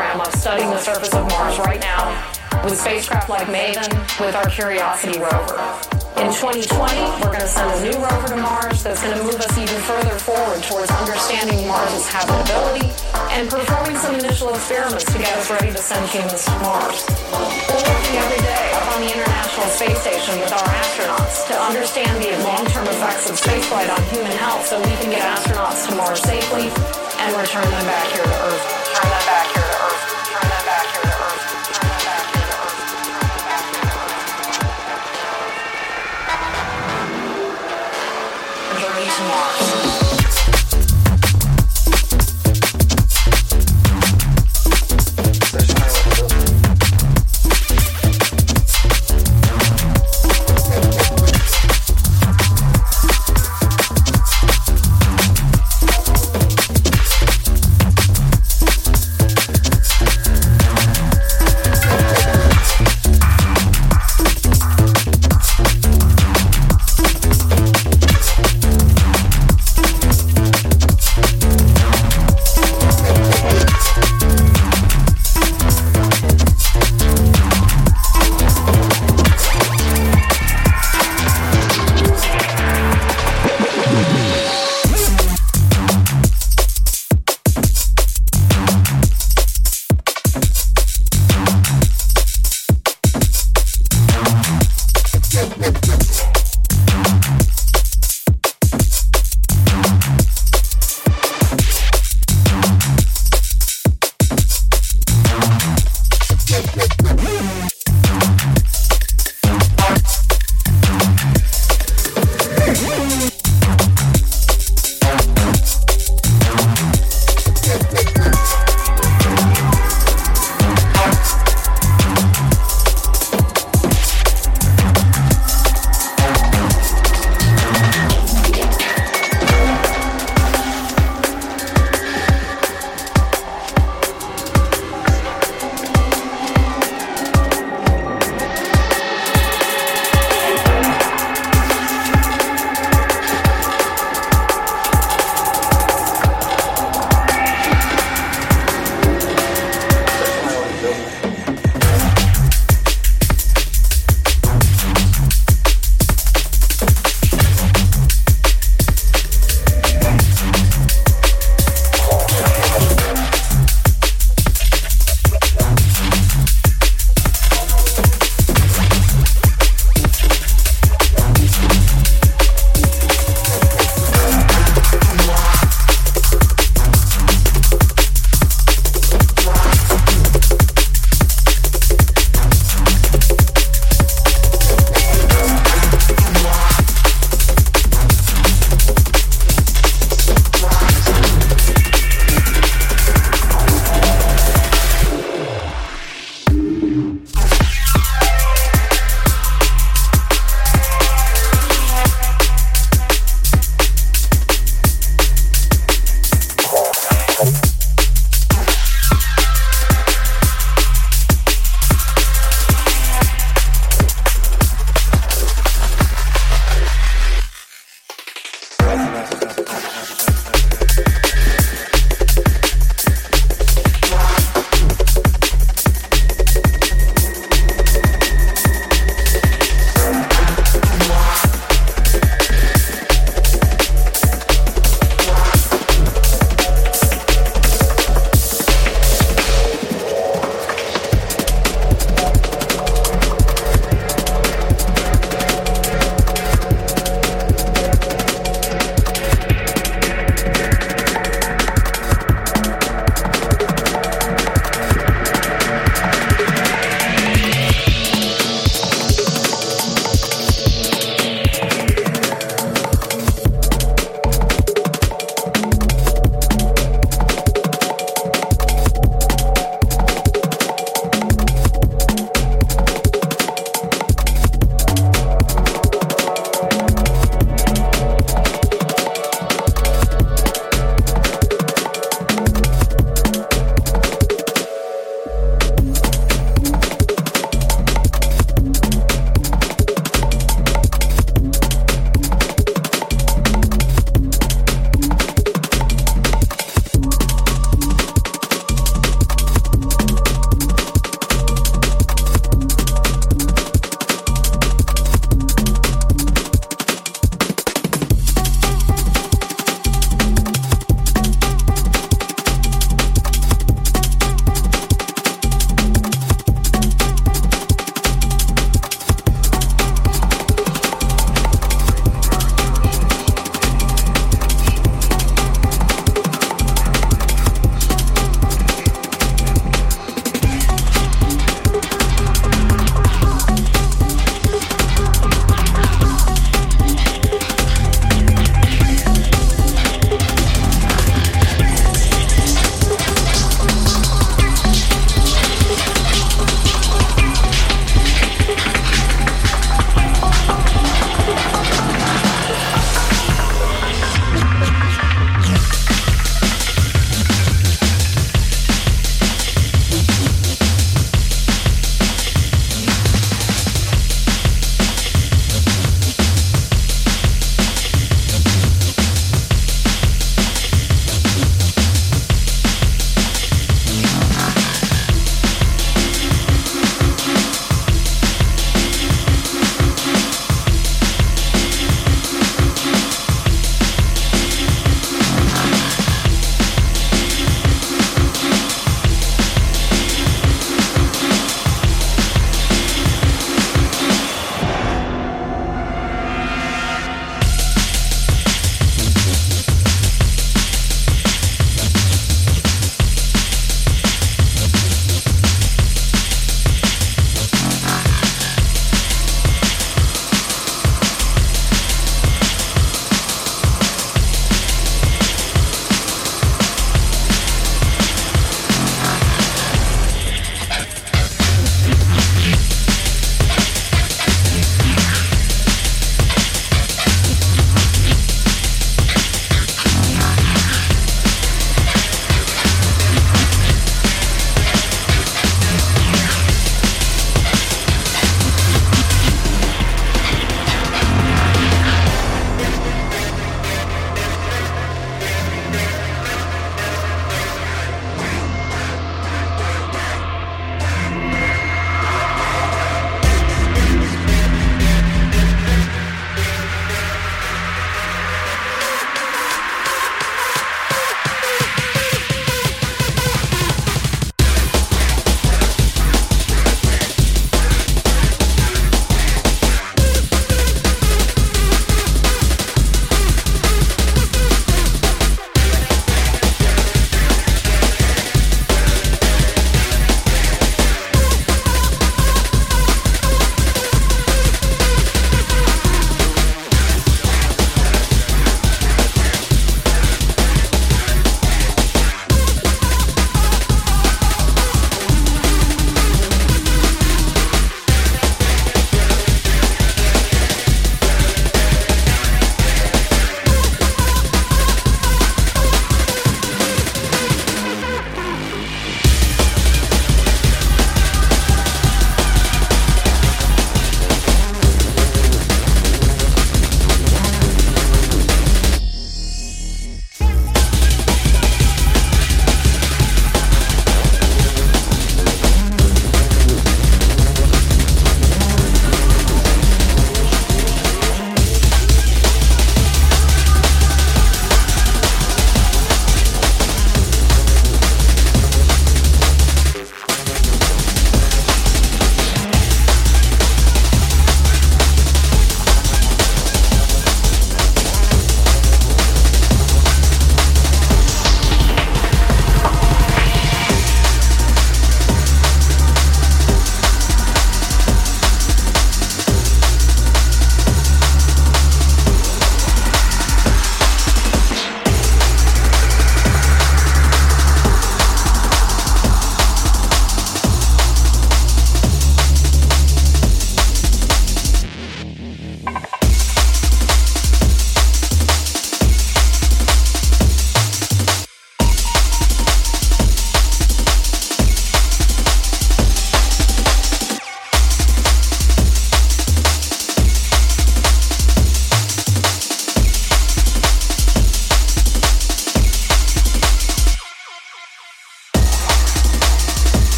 program of studying the surface of Mars right now with spacecraft like Maven with our Curiosity rover. In 2020, we're going to send a new rover to Mars that's going to move us even further forward towards understanding Mars' habitability and performing some initial experiments to get us ready to send humans to Mars. We're working every day up on the International Space Station with our astronauts to understand the long-term effects of spaceflight on human health so we can get astronauts to Mars safely and return them back here to Earth. Turn them back here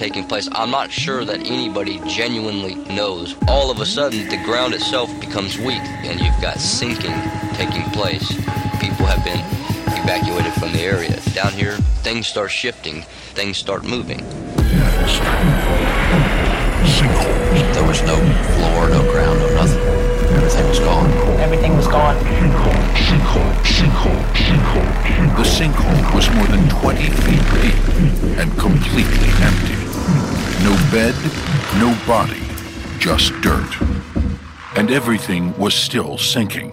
taking place? I'm not sure that anybody genuinely knows. All of a sudden, the ground itself becomes weak, and you've got sinking taking place. People have been evacuated from the area. Down here, things start shifting, things start moving. Sinkhole. There was no floor, no ground, no nothing. Everything was gone. Everything was gone. Sinkhole, sinkhole, sinkhole, sinkhole. The sinkhole was more than 20 feet deep and completely empty. No bed, no body, just dirt. And everything was still sinking.